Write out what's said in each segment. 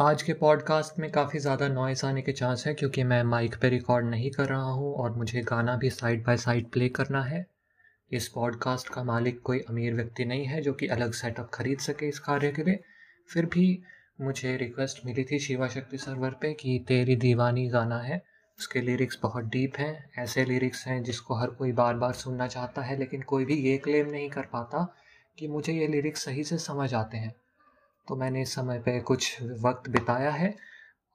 आज के पॉडकास्ट में काफ़ी ज़्यादा नॉइस आने के चांस है क्योंकि मैं माइक पे रिकॉर्ड नहीं कर रहा हूँ और मुझे गाना भी साइड बाय साइड प्ले करना है। इस पॉडकास्ट का मालिक कोई अमीर व्यक्ति नहीं है जो कि अलग सेटअप खरीद सके इस कार्य के लिए। फिर भी मुझे रिक्वेस्ट मिली थी शिवा शक्ति सर्वर पे कि तेरी दीवानी गाना है। उसके लिरिक्स बहुत डीप हैं, ऐसे लिरिक्स हैं जिसको हर कोई बार बार सुनना चाहता है, लेकिन कोई भी ये क्लेम नहीं कर पाता कि मुझे ये लिरिक्स सही से समझ आते हैं। तो मैंने इस समय पे कुछ वक्त बिताया है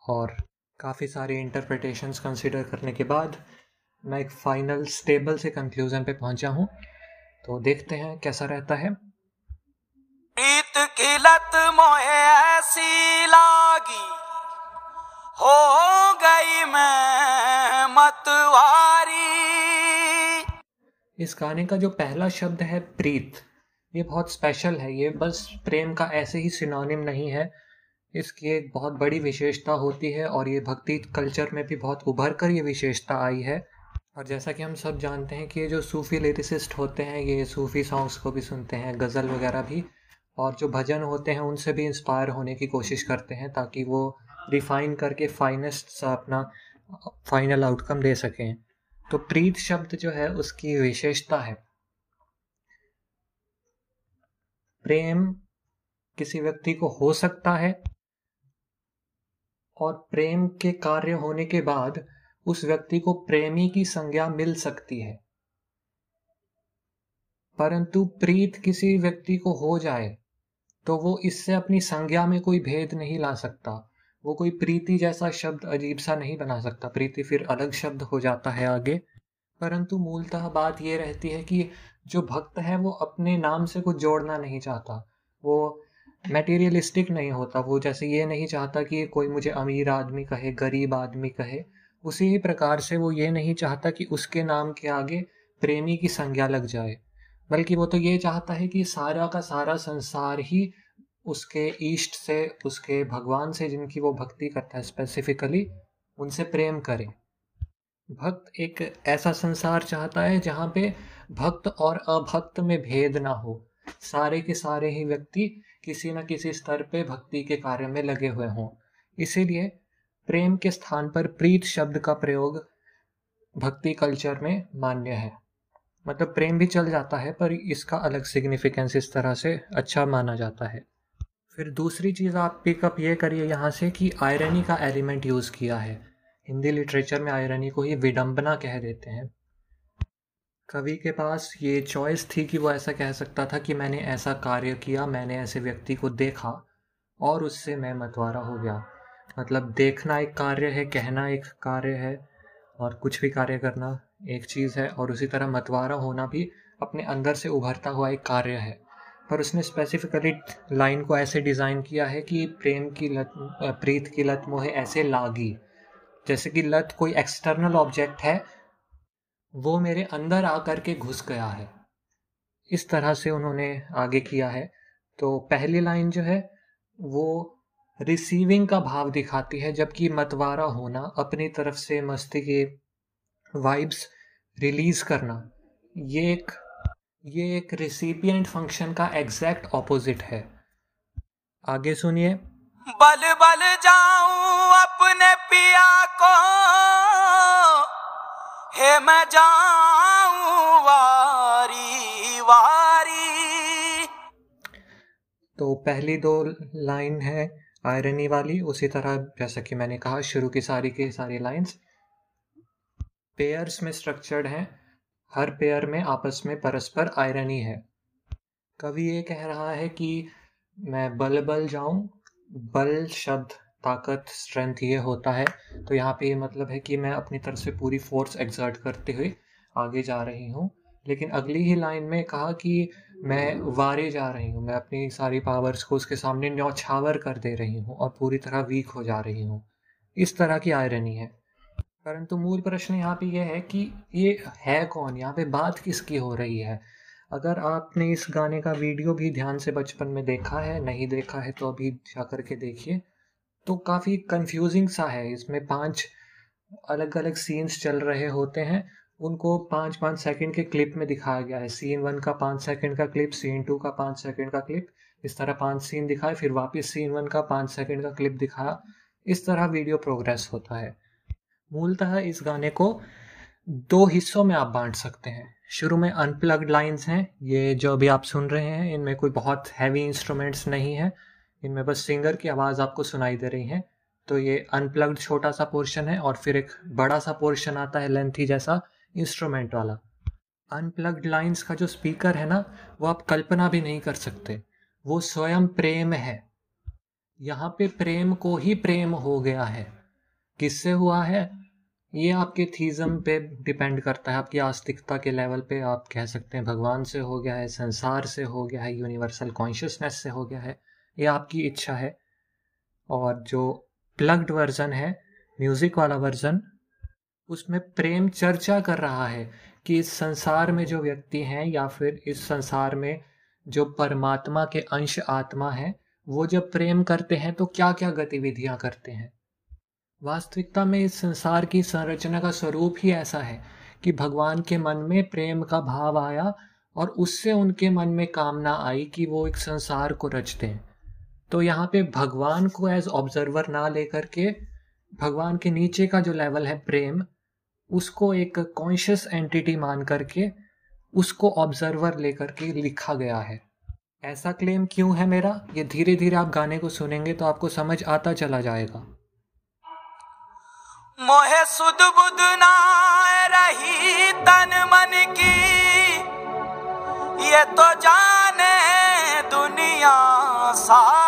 और काफ़ी सारी इंटरप्रिटेशंस कंसिडर करने के बाद मैं एक फाइनल स्टेबल से कंक्लूजन पे पहुँचा हूँ। तो देखते हैं कैसा रहता है। प्रीत की लत मोहे ऐसी लागी हो गई मैं मतवारी। इस गाने का जो पहला शब्द है प्रीत ये बहुत स्पेशल है, ये बस प्रेम का ऐसे ही सिनोनिम नहीं है। इसकी एक बहुत बड़ी विशेषता होती है और ये भक्ति कल्चर में भी बहुत उभर कर ये विशेषता आई है। और जैसा कि हम सब जानते हैं कि ये जो सूफ़ी लिरिसिस्ट होते हैं, ये सूफ़ी सॉन्ग्स को भी सुनते हैं, गज़ल वगैरह भी। और जो भजन होते हैं, उनसे भी इंस्पायर होने की कोशिश करते हैं ताकि वो रिफाइन करके फाइनेस्ट सा अपना फाइनल आउटकम दे सकें। तो प्रीत शब्द जो है, उसकी विशेषता है। प्रेम किसी व्यक्ति को हो सकता है और प्रेम के कार्य होने के बाद उस व्यक्ति को प्रेमी की संज्ञा मिल सकती है। परंतु प्रीत किसी व्यक्ति को हो जाए तो वो इससे अपनी संज्ञा में कोई भेद नहीं ला सकता। वो कोई प्रीति जैसा शब्द अजीब सा नहीं बना सकता। प्रीति फिर अलग शब्द हो जाता है आगे। परंतु मूलतः बात यह रहती है कि जो भक्त है, वो अपने नाम से कुछ जोड़ना नहीं चाहता। वो मेटीरियलिस्टिक नहीं होता। वो जैसे ये नहीं चाहता कि कोई मुझे अमीर आदमी कहे, गरीब आदमी कहे, उसी ही प्रकार से वो ये नहीं चाहता कि उसके नाम के आगे प्रेमी की संज्ञा लग जाए। बल्कि वो तो ये चाहता है कि सारा का सारा संसार ही उसके इष्ट से, उसके भगवान से जिनकी वो भक्ति करता है स्पेसिफिकली उनसे प्रेम करें। भक्त एक ऐसा संसार चाहता है जहाँ पे भक्त और अभक्त में भेद ना हो। सारे के सारे ही व्यक्ति किसी न किसी स्तर पे भक्ति के कार्य में लगे हुए हों। इसीलिए प्रेम के स्थान पर प्रीत शब्द का प्रयोग भक्ति कल्चर में मान्य है। मतलब प्रेम भी चल जाता है, पर इसका अलग सिग्निफिकेंस इस तरह से अच्छा माना जाता है। फिर दूसरी चीज़ आप पिकअप ये करिए यहाँ से कि आयरनी का एलिमेंट यूज़ किया है। हिंदी लिटरेचर में आयरनी को ही विडंबना कह देते हैं। कवि के पास ये चॉइस थी कि वो ऐसा कह सकता था कि मैंने ऐसा कार्य किया, मैंने ऐसे व्यक्ति को देखा और उससे मैं मतवारा हो गया। मतलब देखना एक कार्य है, कहना एक कार्य है और कुछ भी कार्य करना एक चीज़ है और उसी तरह मतवारा होना भी अपने अंदर से उभरता हुआ एक कार्य है। पर उसने स्पेसिफिकली लाइन को ऐसे डिज़ाइन किया है कि प्रेम की लत, प्रीत की लत मोहे ऐसे लागी। जैसे कि लत कोई एक्सटर्नल ऑब्जेक्ट है वो मेरे अंदर आकर के घुस गया है। इस तरह से उन्होंने आगे किया है। तो पहली लाइन जो है, वो रिसीविंग का भाव दिखाती है, जबकि मतवारा होना, अपनी तरफ़ से मस्ती के वाइब्स रिलीज़ करना, ये एक ये एक रिसिपियंट फ़ंक्शन का एग्जैक्ट ऑपोजिट है। आगे सुनिए। बल बल जाऊँ अपने पिया को हे मैं जाऊँ वारी वारी। तो पहली दो लाइन है आयरनी वाली, उसी तरह जैसा कि मैंने कहा, शुरू की सारी की सारी लाइंस। पेयर्स में स्ट्रक्चर्ड हैं, हर पेयर में, आपस में परस्पर आयरनी है। कवि ये कह रहा है कि मैं बल बल जाऊँ, बल शब्द ताकत स्ट्रेंथ ये होता है। तो यहाँ पे ये मतलब है कि मैं अपनी तरफ़ से पूरी फोर्स एग्जर्ट करते हुए आगे जा रही हूँ। लेकिन अगली ही लाइन में कहा कि मैं वारे जा रही हूँ। मैं अपनी सारी पावर्स को उसके सामने न्यौछावर कर दे रही हूँ और पूरी तरह वीक हो जा रही हूँ। इस तरह की आयरनी है। परंतु मूल प्रश्न यहाँ पे यह है कि ये है कौन? यहाँ पे बात किसकी हो रही है? अगर आपने इस गाने का वीडियो भी ध्यान से बचपन में देखा है, नहीं देखा है तो अभी जा करके देखिए। तो काफ़ी कंफ्यूजिंग सा है। इसमें पाँच अलग अलग सीन्स चल रहे होते हैं। उनको पाँच पाँच सेकंड के क्लिप में दिखाया गया है। सीन वन का पाँच सेकंड का क्लिप सीन टू का पाँच सेकंड का क्लिप इस तरह पाँच सीन दिखाए, फिर वापस सीन वन का पाँच सेकंड का क्लिप दिखाया। इस तरह वीडियो प्रोग्रेस होता है। मूलतः इस गाने को दो हिस्सों में आप बांट सकते हैं। शुरू में अनप्लग्ड लाइंस हैं। ये जो अभी आप सुन रहे हैं, इनमें कोई बहुत हैवी इंस्ट्रूमेंट्स नहीं है। इनमें बस सिंगर की आवाज़ आपको सुनाई दे रही है। तो ये अनप्लग्ड छोटा सा पोर्शन है और फिर एक बड़ा सा पोर्शन आता है लेंथी जैसा इंस्ट्रूमेंट वाला। अनप्लग्ड लाइंस का जो स्पीकर है ना, वो आप कल्पना भी नहीं कर सकते। वो स्वयं प्रेम है। यहाँ पे प्रेम को ही प्रेम हो गया है। किससे हुआ है? ये आपके थीज़म पे डिपेंड करता है। आपकी आस्तिकता के लेवल पे आप कह सकते हैं, भगवान से हो गया है, संसार से हो गया है, यूनिवर्सल कॉन्शियसनेस से हो गया है। ये आपकी इच्छा है। और जो प्लग्ड वर्जन है म्यूज़िक वाला वर्जन उसमें प्रेम चर्चा कर रहा है कि इस संसार में जो व्यक्ति हैं या फिर इस संसार में जो परमात्मा के अंश आत्मा है, वो जब प्रेम करते हैं तो क्या क्या गतिविधियाँ करते हैं? वास्तविकता में इस संसार की संरचना का स्वरूप ही ऐसा है कि भगवान के मन में प्रेम का भाव आया और उससे उनके मन में कामना आई कि वो एक संसार को रच दें। तो यहाँ पे भगवान को एज ऑब्जर्वर ना लेकर के, भगवान के नीचे का जो लेवल है प्रेम, उसको एक कॉन्शियस एंटिटी मान करके उसको ऑब्जर्वर लेकर के लिखा गया है। ऐसा क्लेम क्यों है मेरा? ये धीरे धीरे आप गाने को सुनेंगे तो आपको समझ आता चला जाएगा। मोहे सुध बुध रही तन मन की, ये तो जाने दुनिया सारी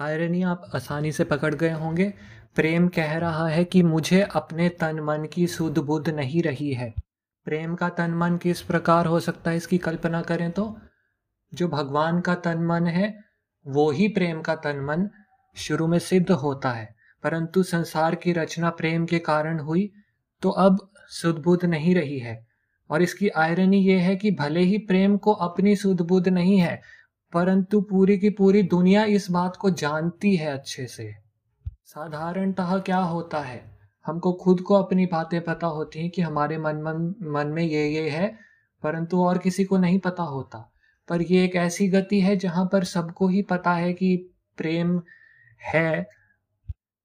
आयरनी आप आसानी से पकड़ गए होंगे। प्रेम कह रहा है कि मुझे अपने तन मन की सुध बुद्ध नहीं रही है। प्रेम का तन मन किस प्रकार हो सकता है, इसकी कल्पना करें तो? जो भगवान का तन मन है, वो ही प्रेम का तन मन शुरू में सिद्ध होता है। परंतु संसार की रचना प्रेम के कारण हुई तो अब सुदबुद्ध नहीं रही है। और इसकी आयरनी ये है कि भले ही प्रेम को अपनी सुदबुद्ध नहीं है परंतु पूरी की पूरी दुनिया इस बात को जानती है अच्छे से। साधारणतः क्या होता है? हमको खुद को अपनी बातें पता होती हैं कि हमारे मन मन मन में ये ये है, परंतु और किसी को नहीं पता होता। पर ये एक ऐसी गति है जहाँ पर सबको ही पता है कि प्रेम है।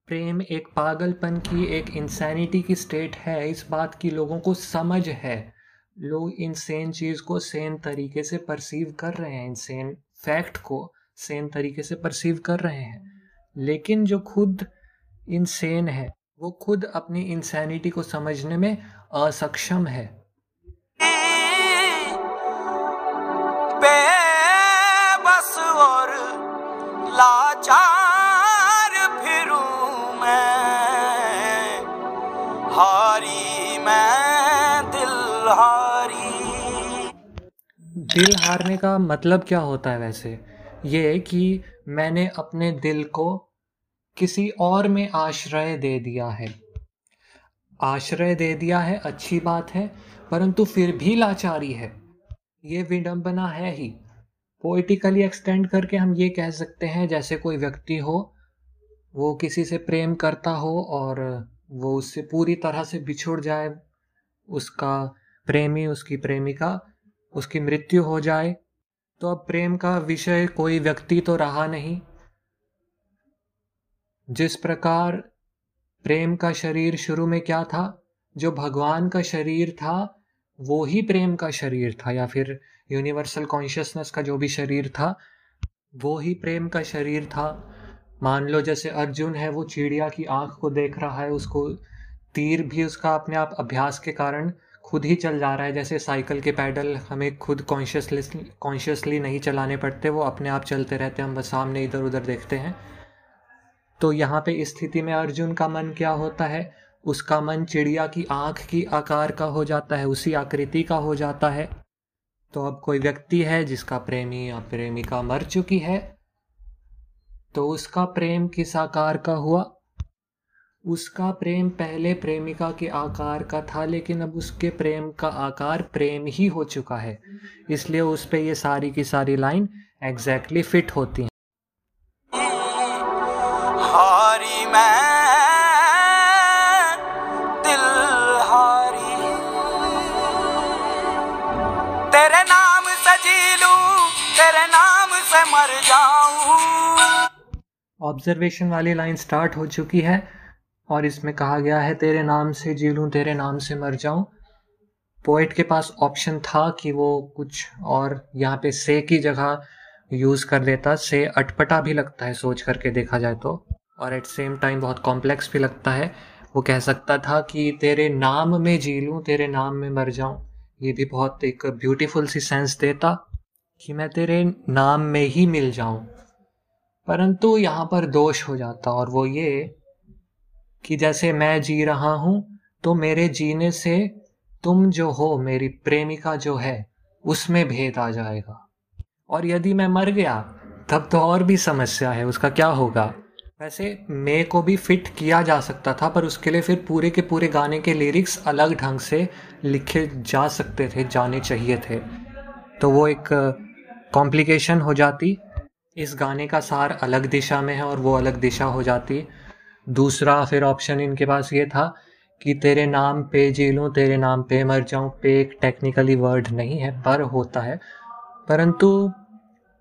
प्रेम एक पागलपन की, एक इंसैनिटी की स्टेट है। इस बात की लोगों को समझ है। लोग इन सेन चीज़ को सेन तरीके से परसीव कर रहे हैं इन सेन फैक्ट को सेम तरीके से परसीव कर रहे हैं। लेकिन जो खुद इंसेन है, वो खुद अपनी इंसैनिटी को समझने में असक्षम है। दिल हारने का मतलब क्या होता है वैसे? ये कि मैंने अपने दिल को किसी और में आश्रय दे दिया है। आश्रय दे दिया है, अच्छी बात है, परंतु फिर भी लाचारी है। ये विडंबना है ही। पोइटिकली एक्सटेंड करके हम ये कह सकते हैं, जैसे कोई व्यक्ति हो, वो किसी से प्रेम करता हो और वो उससे पूरी तरह से बिछुड़ जाए, उसका प्रेमी, उसकी प्रेमिका उसकी मृत्यु हो जाए तो अब प्रेम का विषय कोई व्यक्ति तो रहा नहीं। जिस प्रकार प्रेम का शरीर शुरू में क्या था? जो भगवान का शरीर था, वो ही प्रेम का शरीर था, या फिर यूनिवर्सल कॉन्शियसनेस का जो भी शरीर था, वो ही प्रेम का शरीर था। मान लो जैसे अर्जुन है, वो चिड़िया की आँख को देख रहा है, उसको तीर भी उसका अपने आप अभ्यास के कारण खुद ही चल जा रहा है, जैसे साइकिल के पैडल हमें खुद कॉन्शियसली कॉन्शियसली नहीं चलाने पड़ते, वो अपने आप चलते रहते हैं, हम बस सामने इधर उधर देखते हैं। तो यहाँ पे स्थिति में अर्जुन का मन क्या होता है? उसका मन चिड़िया की आँख की आकार का हो जाता है, उसी आकृति का हो जाता है। तो अब कोई व्यक्ति है जिसका प्रेमी या प्रेमिका मर चुकी है तो उसका प्रेम किस आकार का हुआ? उसका प्रेम पहले प्रेमिका के आकार का था लेकिन अब उसके प्रेम का आकार प्रेम ही हो चुका है। इसलिए उस पर ये सारी की सारी लाइन एग्जैक्टली फिट होती है। हारी मैं ऑब्जर्वेशन वाली लाइन स्टार्ट हो चुकी है। और इसमें कहा गया है, तेरे नाम से जी लूँ तेरे नाम से मर जाऊँ। पोइट के पास ऑप्शन था कि वो कुछ और यहाँ पे से की जगह यूज़ कर देता। से अटपटा भी लगता है, सोच करके देखा जाए तो। और एट सेम टाइम बहुत कॉम्प्लेक्स भी लगता है। वो कह सकता था कि तेरे नाम में जी लूँ तेरे नाम में मर जाऊँ। ये भी बहुत एक ब्यूटीफुल सी सेंस देता कि मैं तेरे नाम में ही मिल जाऊँ। परंतु यहाँ पर दोष हो जाता और वो ये कि जैसे मैं जी रहा हूँ तो मेरे जीने से तुम जो हो, मेरी प्रेमिका जो है, उसमें भेद आ जाएगा। और यदि मैं मर गया, तब तो और भी समस्या है, उसका क्या होगा? वैसे मे को भी फिट किया जा सकता था, पर उसके लिए फिर पूरे के पूरे गाने के लिरिक्स अलग ढंग से लिखे जा सकते थे, जाने चाहिए थे। तो वो एक कॉम्प्लिकेशन हो जाती। इस गाने का सार अलग दिशा में है और वो अलग दिशा हो जाती। दूसरा फिर ऑप्शन इनके पास ये था कि तेरे नाम पे जी लूँ, तेरे नाम पे मर जाऊँ, पे एक टेक्निकली वर्ड नहीं है, पर होता है। परंतु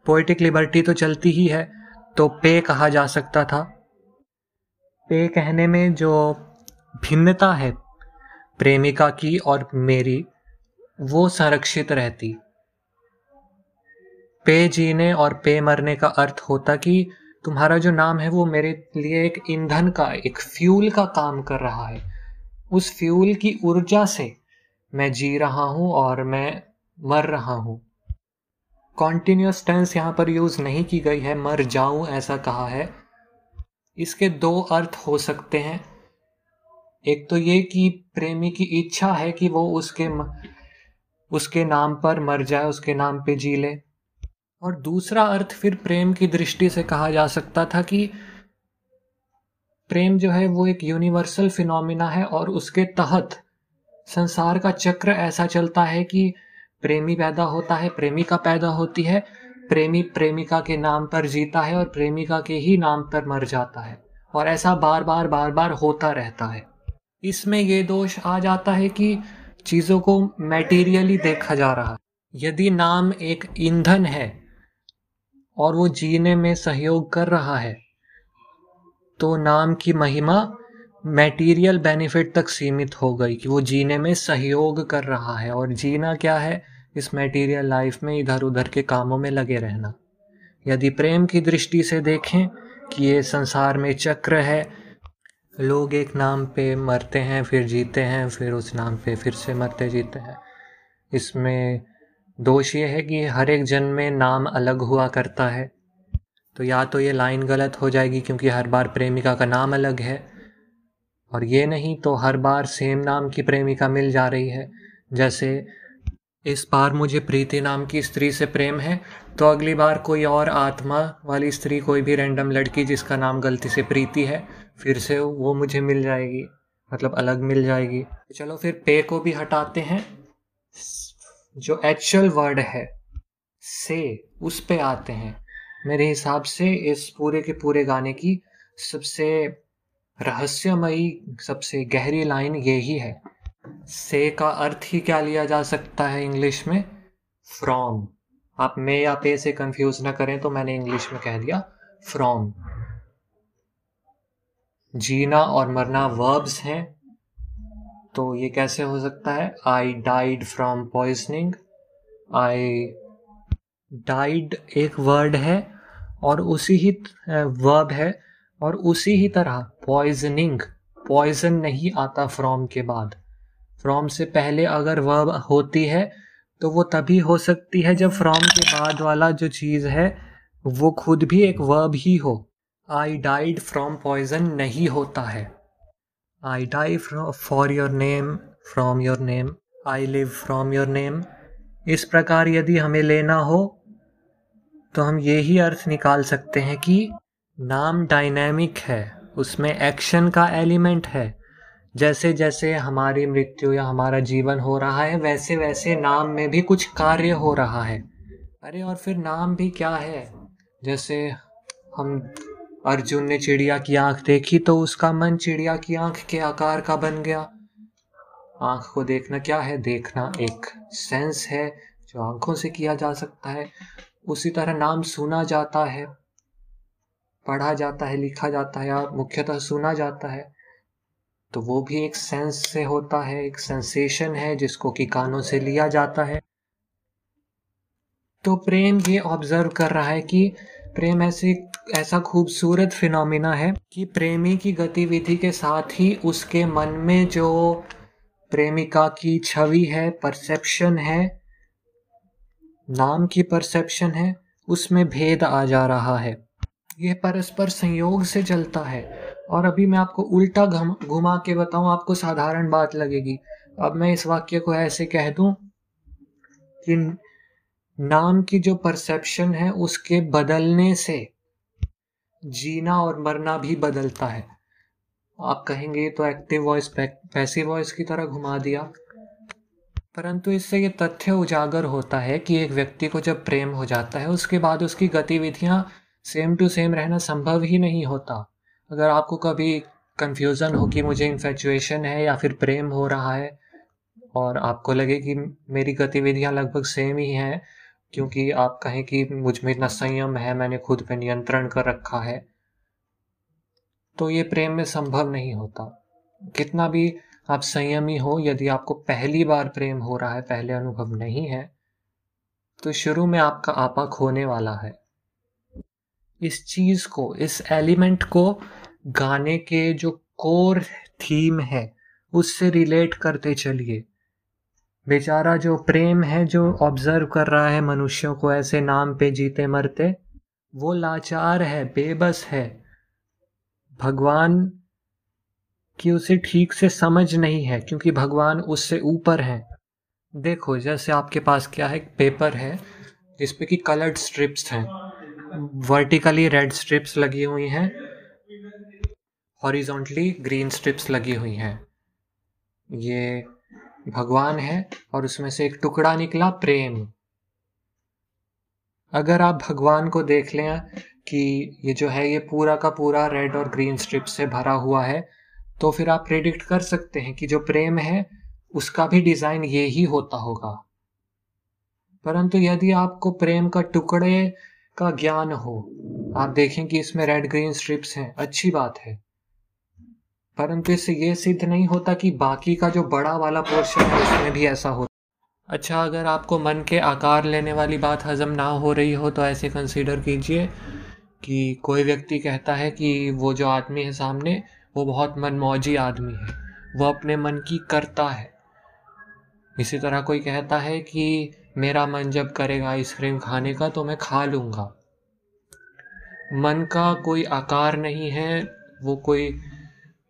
पोइटिक लिबर्टी तो चलती ही है तो पे कहा जा सकता था। पे कहने में जो भिन्नता है, प्रेमिका की और मेरी, वो संरक्षित रहती। पे जीने और पे मरने का अर्थ होता कि तुम्हारा जो नाम है वो मेरे लिए एक ईंधन का, एक फ्यूल का काम कर रहा है। उस फ्यूल की ऊर्जा से मैं जी रहा हूँ और मैं मर रहा हूँ। कॉन्टिन्यूस टेंस यहाँ पर यूज़ नहीं की गई है, मर जाऊँ ऐसा कहा है। इसके दो अर्थ हो सकते हैं। एक तो ये कि प्रेमी की इच्छा है कि वो उसके उसके नाम पर मर जाए, उसके नाम पे जी ले। और दूसरा अर्थ फिर प्रेम की दृष्टि से कहा जा सकता था कि प्रेम जो है वो एक यूनिवर्सल फिनोमिना है और उसके तहत संसार का चक्र ऐसा चलता है कि प्रेमी पैदा होता है, प्रेमिका पैदा होती है, प्रेमी प्रेमिका के नाम पर जीता है और प्रेमिका के ही नाम पर मर जाता है और ऐसा बार बार बार बार होता रहता है। इसमें ये दोष आ जाता है कि चीज़ों को मैटीरियली देखा जा रहा है। यदि नाम एक ईंधन है और वो जीने में सहयोग कर रहा है। तो नाम की महिमा मैटीरियल बेनिफिट तक सीमित हो गई कि वो जीने में सहयोग कर रहा है। और जीना क्या है? इस मैटीरियल लाइफ में इधर उधर के कामों में लगे रहना। यदि प्रेम की दृष्टि से देखें कि ये संसार में चक्र है, लोग एक नाम पे मरते हैं, फिर जीते हैं, फिर उस नाम पे फिर से मरते जीते हैं। इसमें दोष ये है कि हर एक जन में नाम अलग हुआ करता है। तो या तो ये लाइन गलत हो जाएगी क्योंकि हर बार प्रेमिका का नाम अलग है, और ये नहीं तो हर बार सेम नाम की प्रेमिका मिल जा रही है। जैसे, इस बार मुझे प्रीति नाम की स्त्री से प्रेम है तो अगली बार कोई और आत्मा वाली स्त्री कोई भी रैंडम लड़की जिसका नाम गलती से प्रीति है, फिर से वो मुझे मिल जाएगी मतलब अलग मिल जाएगी। चलो फिर पे को भी हटाते हैं। जो एक्चुअल वर्ड है, से उस पे आते हैं। मेरे हिसाब से इस पूरे के पूरे गाने की सबसे रहस्यमयी, सबसे गहरी लाइन यही है। से का अर्थ ही क्या लिया जा सकता है इंग्लिश में? फ्रॉम आप मे या पे से कंफ्यूज ना करें तो मैंने इंग्लिश में कह दिया फ्रॉम जीना और मरना वर्ब्स हैं। तो ये कैसे हो सकता है? I died from poisoning I died एक वर्ड है और उसी ही वर्ब है और उसी ही तरह पॉइजनिंग पॉइजन नहीं आता फ्रॉम के बाद. फ्रॉम से पहले अगर वर्ब होती है तो वो तभी हो सकती है जब फ्रॉम के बाद वाला जो चीज़ है वो खुद भी एक वर्ब ही हो. आई डाइड फ्रॉम पॉइजन नहीं होता है. I die for your name from your name I live from your name इस प्रकार यदि हमें लेना हो तो हम ये ही अर्थ निकाल सकते हैं कि नाम डायनेमिक है। उसमें एक्शन का एलिमेंट है। जैसे जैसे हमारी मृत्यु या हमारा जीवन हो रहा है, वैसे वैसे नाम में भी कुछ कार्य हो रहा है। अरे और फिर नाम भी क्या है? जैसे हम अर्जुन ने चिड़िया की आँख देखी तो उसका मन चिड़िया की आँख के आकार का बन गया। आँख को देखना क्या है? देखना एक सेंस है जो आँखों से किया जा सकता है। उसी तरह नाम सुना जाता है, पढ़ा जाता है, लिखा जाता है या मुख्यतः सुना जाता है। तो वो भी एक सेंस से होता है, एक सेंसेशन है जिसको कि कानों से लिया जाता है। तो प्रेम ये ऑब्ज़र्व कर रहा है कि प्रेम ऐसी ऐसा खूबसूरत फिनोमिना है कि प्रेमी की गतिविधि के साथ ही उसके मन में जो प्रेमिका की छवि है परसेप्शन है, नाम की परसेप्शन है, उसमें भेद आ जा रहा है। यह परस्पर संयोग से चलता है। और अभी मैं आपको उल्टा घुमा के बताऊँ, आपको साधारण बात लगेगी। अब मैं इस वाक्य को ऐसे कह दूँ कि नाम की जो परसेप्शन है, उसके बदलने से जीना और मरना भी बदलता है। आप कहेंगे तो एक्टिव वॉइस पैसिव वॉइस की तरह घुमा दिया। परंतु इससे ये तथ्य उजागर होता है कि एक व्यक्ति को जब प्रेम हो जाता है, उसके बाद उसकी गतिविधियाँ सेम टू सेम रहना संभव ही नहीं होता। अगर आपको कभी कंफ्यूजन हो कि मुझे इन्फेचुएशन है या फिर प्रेम हो रहा है, और आपको लगे कि मेरी गतिविधियाँ लगभग सेम ही हैं क्योंकि आप कहें कि मुझमें इतना संयम है, मैंने खुद पे नियंत्रण कर रखा है तो ये प्रेम में संभव नहीं होता। कितना भी आप संयमी हो, यदि आपको पहली बार प्रेम हो रहा है, पहले अनुभव नहीं है तो शुरू में आपका आपा खोने वाला है। इस चीज़ को, इस एलिमेंट को गाने के जो कोर थीम है, उससे रिलेट करते चलिए। बेचारा जो प्रेम है, जो ऑब्ज़र्व कर रहा है मनुष्यों को ऐसे नाम पे जीते मरते, वो लाचार है, बेबस है। भगवान की उसे ठीक से समझ नहीं है, क्योंकि भगवान उससे ऊपर है। देखो, जैसे आपके पास क्या है पेपर है जिसपे की कलर्ड स्ट्रिप्स हैं। वर्टिकली रेड स्ट्रिप्स लगी हुई हैं हॉरिजॉन्टली ग्रीन स्ट्रिप्स लगी हुई हैं। ये भगवान है और उसमें से एक टुकड़ा निकला प्रेम। अगर आप भगवान को देख लें कि ये जो है, ये पूरा का पूरा रेड और ग्रीन स्ट्रिप से भरा हुआ है तो फिर आप प्रेडिक्ट कर सकते हैं कि जो प्रेम है, उसका भी डिज़ाइन ये ही होता होगा। परंतु यदि आपको प्रेम का टुकड़े का ज्ञान हो, आप देखें कि इसमें रेड ग्रीन स्ट्रिप्स हैं, अच्छी बात है। परंतु इससे ये सिद्ध नहीं होता कि बाकी का जो बड़ा वाला पोर्शन है, उसमें भी ऐसा होता अच्छा अगर आपको मन के आकार लेने वाली बात हजम ना हो रही हो तो ऐसे कंसीडर कीजिए कि कोई व्यक्ति कहता है कि वो जो आदमी है सामने, वो बहुत मनमौजी आदमी है। वो अपने मन की करता है। इसी तरह कोई कहता है कि मेरा मन जब करेगा आइसक्रीम खाने का तो मैं खा लूँगा। मन का कोई आकार नहीं है, वो कोई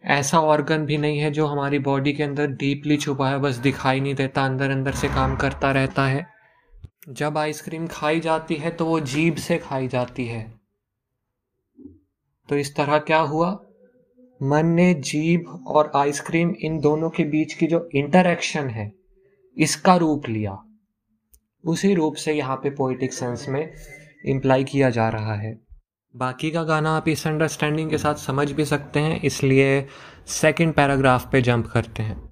ऐसा ऑर्गन भी नहीं है जो हमारी बॉडी के अंदर डीपली छुपा है, बस दिखाई नहीं देता, अंदर अंदर से काम करता रहता है। जब आइसक्रीम खाई जाती है तो वो जीभ से खाई जाती है। तो इस तरह क्या हुआ? मन ने जीभ और आइसक्रीम इन दोनों के बीच की जो इंटरेक्शन है, इसका रूप लिया। उसी रूप से यहाँ पे पोइटिक सेंस में इम्प्लाई किया जा रहा है। बाकी का गाना आप इस अंडरस्टैंडिंग के साथ समझ भी सकते हैं, इसलिए सेकंड पैराग्राफ पे जंप करते हैं।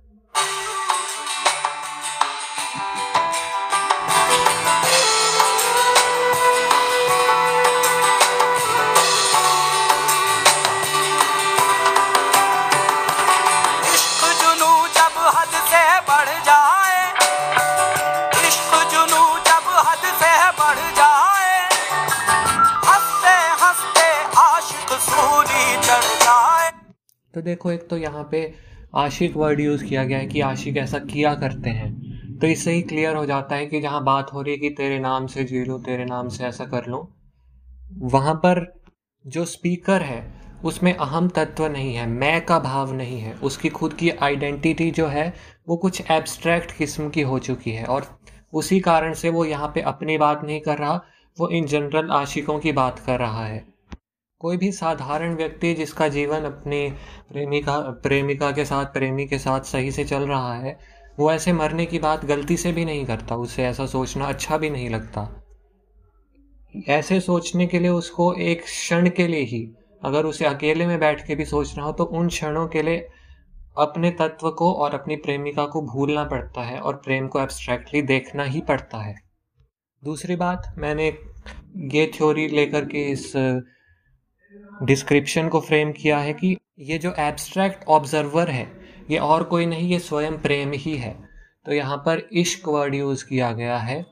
तो देखो एक तो यहाँ पे आशिक वर्ड यूज़ किया गया है कि आशिक ऐसा किया करते हैं। तो इससे ही क्लियर हो जाता है कि जहाँ बात हो रही है कि तेरे नाम से जी लो, तेरे नाम से ऐसा कर लो। वहाँ पर जो स्पीकर है, उसमें अहम तत्व नहीं है, मैं का भाव नहीं है। उसकी खुद की आइडेंटिटी जो है, वो कुछ एब्स्ट्रैक्ट किस्म की हो चुकी है और उसी कारण से वो यहाँ पे अपनी बात नहीं कर रहा, वो इन जनरल आशिकों की बात कर रहा है। कोई भी साधारण व्यक्ति जिसका जीवन अपनी प्रेमिका प्रेमिका के साथ, प्रेमी के साथ सही से चल रहा है, वो ऐसे मरने की बात गलती से भी नहीं करता, उसे ऐसा सोचना अच्छा भी नहीं लगता। ऐसे सोचने के लिए उसको एक क्षण के लिए ही, अगर उसे अकेले में बैठ के भी सोचना हो तो उन क्षणों के लिए अपने तत्व को और अपनी प्रेमिका को भूलना पड़ता है और प्रेम को एब्स्ट्रैक्टली देखना ही पड़ता है। दूसरी बात, मैंने ये थ्योरी लेकर के इस डिस्क्रिप्शन को फ्रेम किया है कि ये जो एब्स्ट्रैक्ट ऑब्जर्वर है, ये और कोई नहीं, ये स्वयं प्रेम ही है। तो यहाँ पर इश्क वर्ड यूज़ किया गया है।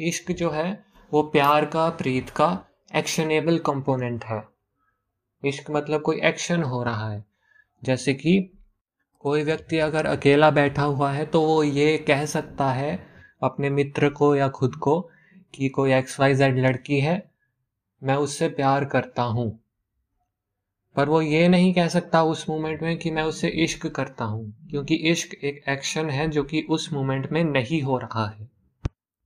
इश्क जो है, वो प्यार का, प्रीत का एक्शनेबल कंपोनेंट है। इश्क मतलब कोई एक्शन हो रहा है। जैसे कि कोई व्यक्ति अगर अकेला बैठा हुआ है तो वो ये कह सकता है अपने मित्र को या खुद को कि कोई एक्स वाई जेड लड़की है मैं उससे प्यार करता हूँ। पर वो ये नहीं कह सकता उस मोमेंट में कि मैं उससे इश्क करता हूँ, क्योंकि इश्क एक एक्शन है जो कि उस मोमेंट में नहीं हो रहा है।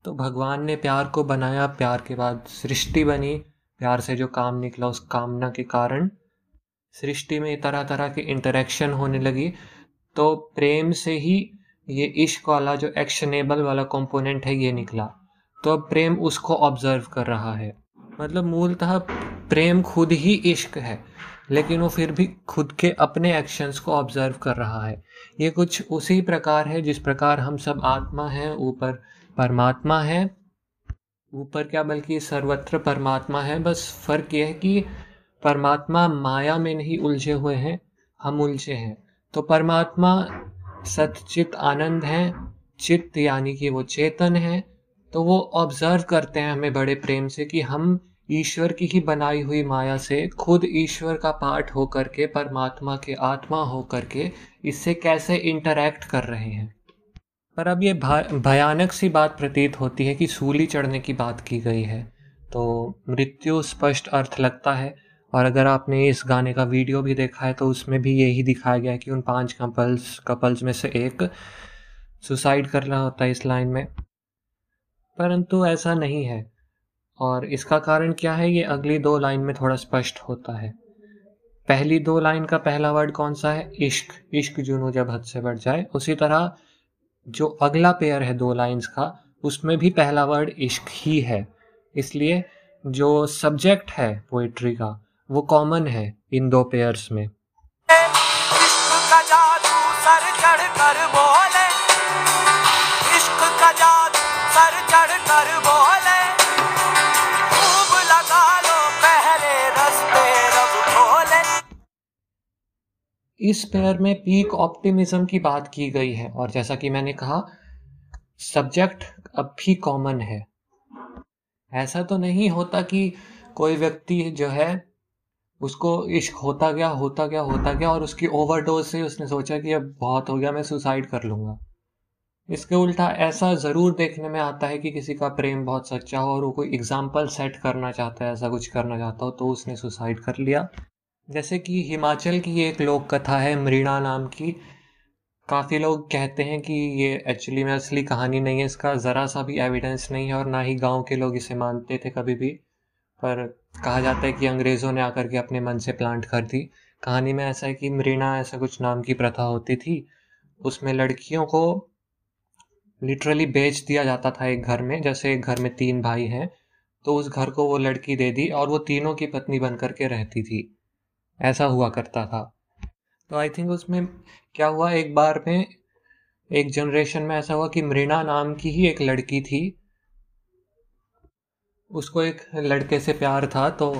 तो भगवान ने प्यार को बनाया, प्यार के बाद सृष्टि बनी। प्यार से जो काम निकला, उस कामना के कारण सृष्टि में तरह तरह के इंटरेक्शन होने लगी। तो प्रेम से ही ये इश्क वाला जो एक्शनेबल वाला कंपोनेंट है, ये निकला। तो अब प्रेम उसको ऑब्ज़र्व कर रहा है। मतलब मूलतः प्रेम खुद ही इश्क है, लेकिन वो फिर भी खुद के अपने एक्शंस को ऑब्ज़र्व कर रहा है। ये कुछ उसी प्रकार है जिस प्रकार हम सब आत्मा हैं, ऊपर परमात्मा है। ऊपर क्या बल्कि सर्वत्र परमात्मा है। बस फ़र्क यह है कि परमात्मा माया में नहीं उलझे हुए हैं, हम उलझे हैं। तो परमात्मा सतचित आनंद है। चित्त यानी कि वो चेतन है। तो वो ऑब्ज़र्व करते हैं हमें बड़े प्रेम से कि हम ईश्वर की ही बनाई हुई माया से खुद ईश्वर का पार्ट होकर के, परमात्मा के आत्मा होकर के इससे कैसे इंटरैक्ट कर रहे हैं? पर अब ये भयानक सी बात प्रतीत होती है कि सूली चढ़ने की बात की गई है। तो मृत्यु स्पष्ट अर्थ लगता है, और अगर आपने इस गाने का वीडियो भी देखा है तो उसमें भी यही दिखाया गया है कि उन पाँच कपल्स कपल्स में से एक सुसाइड कर रहा होता है इस लाइन में। परंतु ऐसा नहीं है। और इसका कारण क्या है? ये अगली दो लाइन में थोड़ा स्पष्ट होता है। पहली दो लाइन का पहला वर्ड कौन सा है? इश्क। इश्क जुनू जब हद से बढ़ जाए। उसी तरह जो अगला पेयर है दो लाइंस का, उसमें भी पहला वर्ड इश्क ही है। इसलिए जो सब्जेक्ट है पोइट्री का, वो कॉमन है इन दो पेयर्स में। इश्क का जादू सर चढ़ कर बोले। इस पेयर में पीक ऑप्टिमिज्म की बात की गई है और जैसा कि मैंने कहा सब्जेक्ट अब भी कॉमन है। ऐसा तो नहीं होता कि कोई व्यक्ति जो है, उसको इश्क होता गया होता गया होता गया और उसकी ओवरडोज से उसने सोचा कि अब बहुत हो गया, मैं सुसाइड कर लूँगा। इसके उल्टा ऐसा ज़रूर देखने में आता है कि किसी का प्रेम बहुत सच्चा हो और वो कोई एग्ज़ाम्पल सेट करना चाहता है, ऐसा कुछ करना चाहता हो तो उसने सुसाइड कर लिया। जैसे कि हिमाचल की एक लोक कथा है, मृणा नाम की। काफ़ी लोग कहते हैं कि ये एक्चुअली में असली कहानी नहीं है, इसका ज़रा सा भी एविडेंस नहीं है और ना ही गाँव के लोग इसे मानते थे कभी भी। पर कहा जाता है कि अंग्रेज़ों ने आकर के अपने मन से प्लांट कर दी। कहानी में ऐसा है कि मृणा ऐसा कुछ नाम की प्रथा होती थी, उसमें लड़कियों को लिटरली बेच दिया जाता था एक घर में, जैसे एक घर में तीन भाई हैं तो उस घर को वो लड़की दे दी और वो तीनों की पत्नी बन करके रहती थी। ऐसा हुआ करता था। तो आई थिंक उसमें क्या हुआ, एक बार में, एक जनरेशन में ऐसा हुआ कि मरीना नाम की ही एक लड़की थी। उसको एक लड़के से प्यार था तो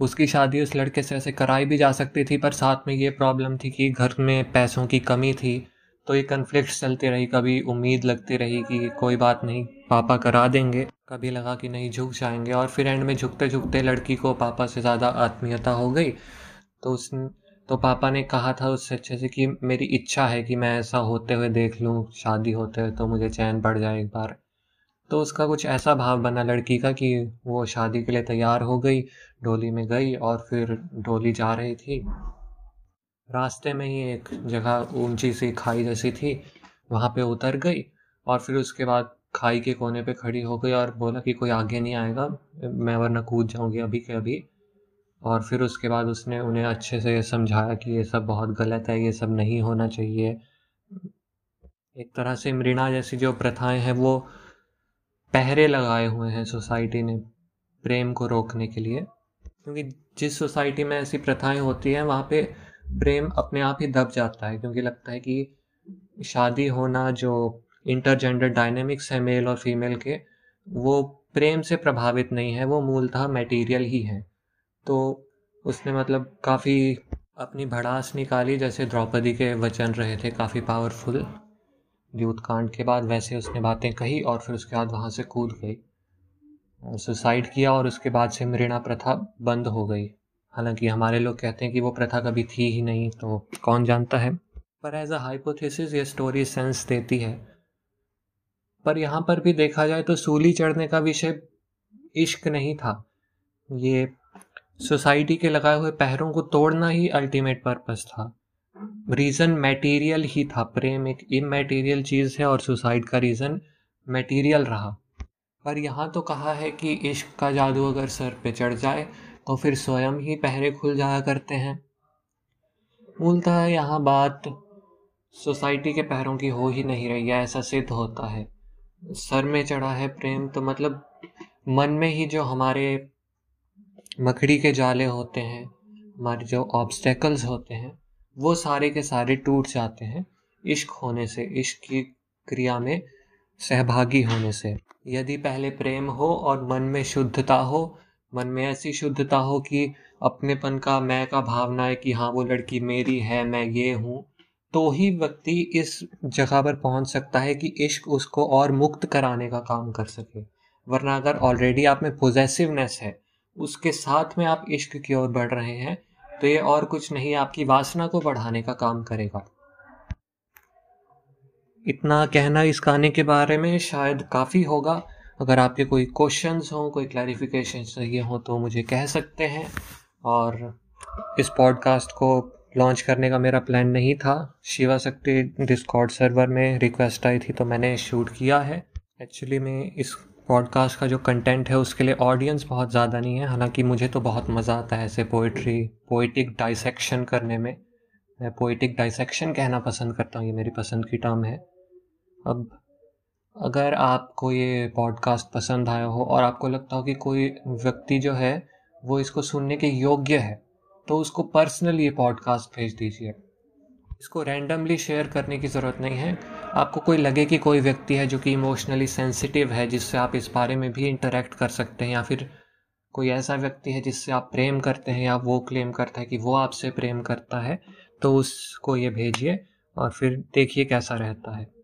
उसकी शादी उस लड़के से ऐसे कराई भी जा सकती थी, पर साथ में ये प्रॉब्लम थी कि घर में पैसों की कमी थी तो ये कन्फ्लिक्ट चलती रही, कभी उम्मीद लगती रही कि कोई बात नहीं, पापा करा देंगे। कभी लगा कि नहीं, झुक जाएँगे, और फिर एंड में झुकते झुकते लड़की को पापा से ज़्यादा आत्मीयता हो गई। तो उस तो पापा ने कहा था उससे अच्छे से कि मेरी इच्छा है कि मैं ऐसा होते हुए देख लूँ, शादी होते हुए तो मुझे चैन पड़ जाए एक बार। तो उसका कुछ ऐसा भाव बना लड़की का कि वो शादी के लिए तैयार हो गई, डोली में गई और फिर डोली जा रही थी। रास्ते में ही एक जगह ऊँची सी खाई जैसी थी, वहाँ पे उतर गई और फिर उसके बाद खाई के कोने पे खड़ी हो गई और बोला कि कोई आगे नहीं आएगा, मैं वरना कूद जाऊँगी अभी के अभी। और फिर उसके बाद उसने उन्हें अच्छे से समझाया कि ये सब बहुत गलत है, ये सब नहीं होना चाहिए। एक तरह से मृणा जैसी जो प्रथाएँ हैं, वो पहरे लगाए हुए हैं सोसाइटी ने प्रेम को रोकने के लिए। क्योंकि जिस सोसाइटी में ऐसी प्रथाएँ होती हैं, वहाँ पे प्रेम अपने आप ही दब जाता है, क्योंकि लगता है कि शादी होना जो इंटरजेंडर डायनेमिक्स है मेल और फीमेल के, वो प्रेम से प्रभावित नहीं है, वो मूलतः मटेरियल ही है। तो उसने मतलब काफ़ी अपनी भड़ास निकाली, जैसे द्रौपदी के वचन रहे थे काफ़ी पावरफुल युद्ध कांड के बाद वैसे उसने बातें कही और फिर उसके बाद वहाँ से कूद गई। सुसाइड किया और उसके बाद से मृणा प्रथा बंद हो गई। हालाँकि हमारे लोग कहते हैं कि वो प्रथा कभी थी ही नहीं तो कौन जानता है? पर एज अ हाइपोथेसिस ये स्टोरी सेंस देती है। पर यहाँ पर भी देखा जाए तो सूली चढ़ने का विषय इश्क नहीं था। ये सोसाइटी के लगाए हुए पहरों को तोड़ना ही अल्टीमेट पर्पस था। रीज़न मटेरियल ही था। प्रेम एक इमेटीरियल चीज़ है और सुसाइड का रीज़न मटेरियल रहा। पर यहाँ तो कहा है कि इश्क का जादू अगर सर पे चढ़ जाए तो फिर स्वयं ही पहरे खुल जाया करते हैं। मूलतः यहाँ बात सोसाइटी के पैरों की हो ही नहीं रही है, ऐसा सिद्ध होता है। सर में चढ़ा है प्रेम तो मतलब मन में ही जो हमारे मकड़ी के जाले होते हैं, हमारे जो ऑब्स्टेकल्स होते हैं, वो सारे के सारे टूट जाते हैं इश्क होने से, इश्क की क्रिया में सहभागी होने से। यदि पहले प्रेम हो और मन में शुद्धता हो, मन में ऐसी शुद्धता हो कि अपनेपन का, मैं का भावना है कि हाँ वो लड़की मेरी है, मैं ये हूँ तो ही व्यक्ति इस जगह पर पहुँच सकता है कि इश्क उसको और मुक्त कराने का काम कर सके। वरना अगर ऑलरेडी आप में पोजेसिवनेस है उसके साथ में आप इश्क की ओर बढ़ रहे हैं तो ये और कुछ नहीं, आपकी वासना को बढ़ाने का काम करेगा। इतना कहना इस गाने के बारे में शायद काफ़ी होगा। अगर आपके कोई क्वेश्चंस हों, कोई क्लैरिफिकेशन चाहिए हो तो मुझे कह सकते हैं। और इस पॉडकास्ट को लॉन्च करने का मेरा प्लान नहीं था। शिवा शक्ति डिस्कॉर्ड सर्वर में रिक्वेस्ट आई थी तो मैंने शूट किया है। एक्चुअली में इस पॉडकास्ट का जो कंटेंट है, उसके लिए ऑडियंस बहुत ज़्यादा नहीं है। हालाँकि मुझे तो बहुत मज़ा आता है ऐसे पोइट्री पोइटिक डाइसेक्शन करने में। मैं पोइटिक डाइसेक्शन कहना पसंद करता हूँ, ये मेरी पसंद की टर्म है। अब अगर आपको ये पॉडकास्ट पसंद आया हो और आपको लगता हो कि कोई व्यक्ति जो है, वो इसको सुनने के योग्य है तो उसको पर्सनली ये पॉडकास्ट भेज दीजिए। इसको रैंडमली शेयर करने की ज़रूरत नहीं है। आपको कोई लगे कि कोई व्यक्ति है जो कि इमोशनली सेंसिटिव है, जिससे आप इस बारे में भी इंटरेक्ट कर सकते हैं, या फिर कोई ऐसा व्यक्ति है जिससे आप प्रेम करते हैं, या वो क्लेम करता है कि वो आपसे प्रेम करता है तो उसको ये भेजिए और फिर देखिए कैसा रहता है।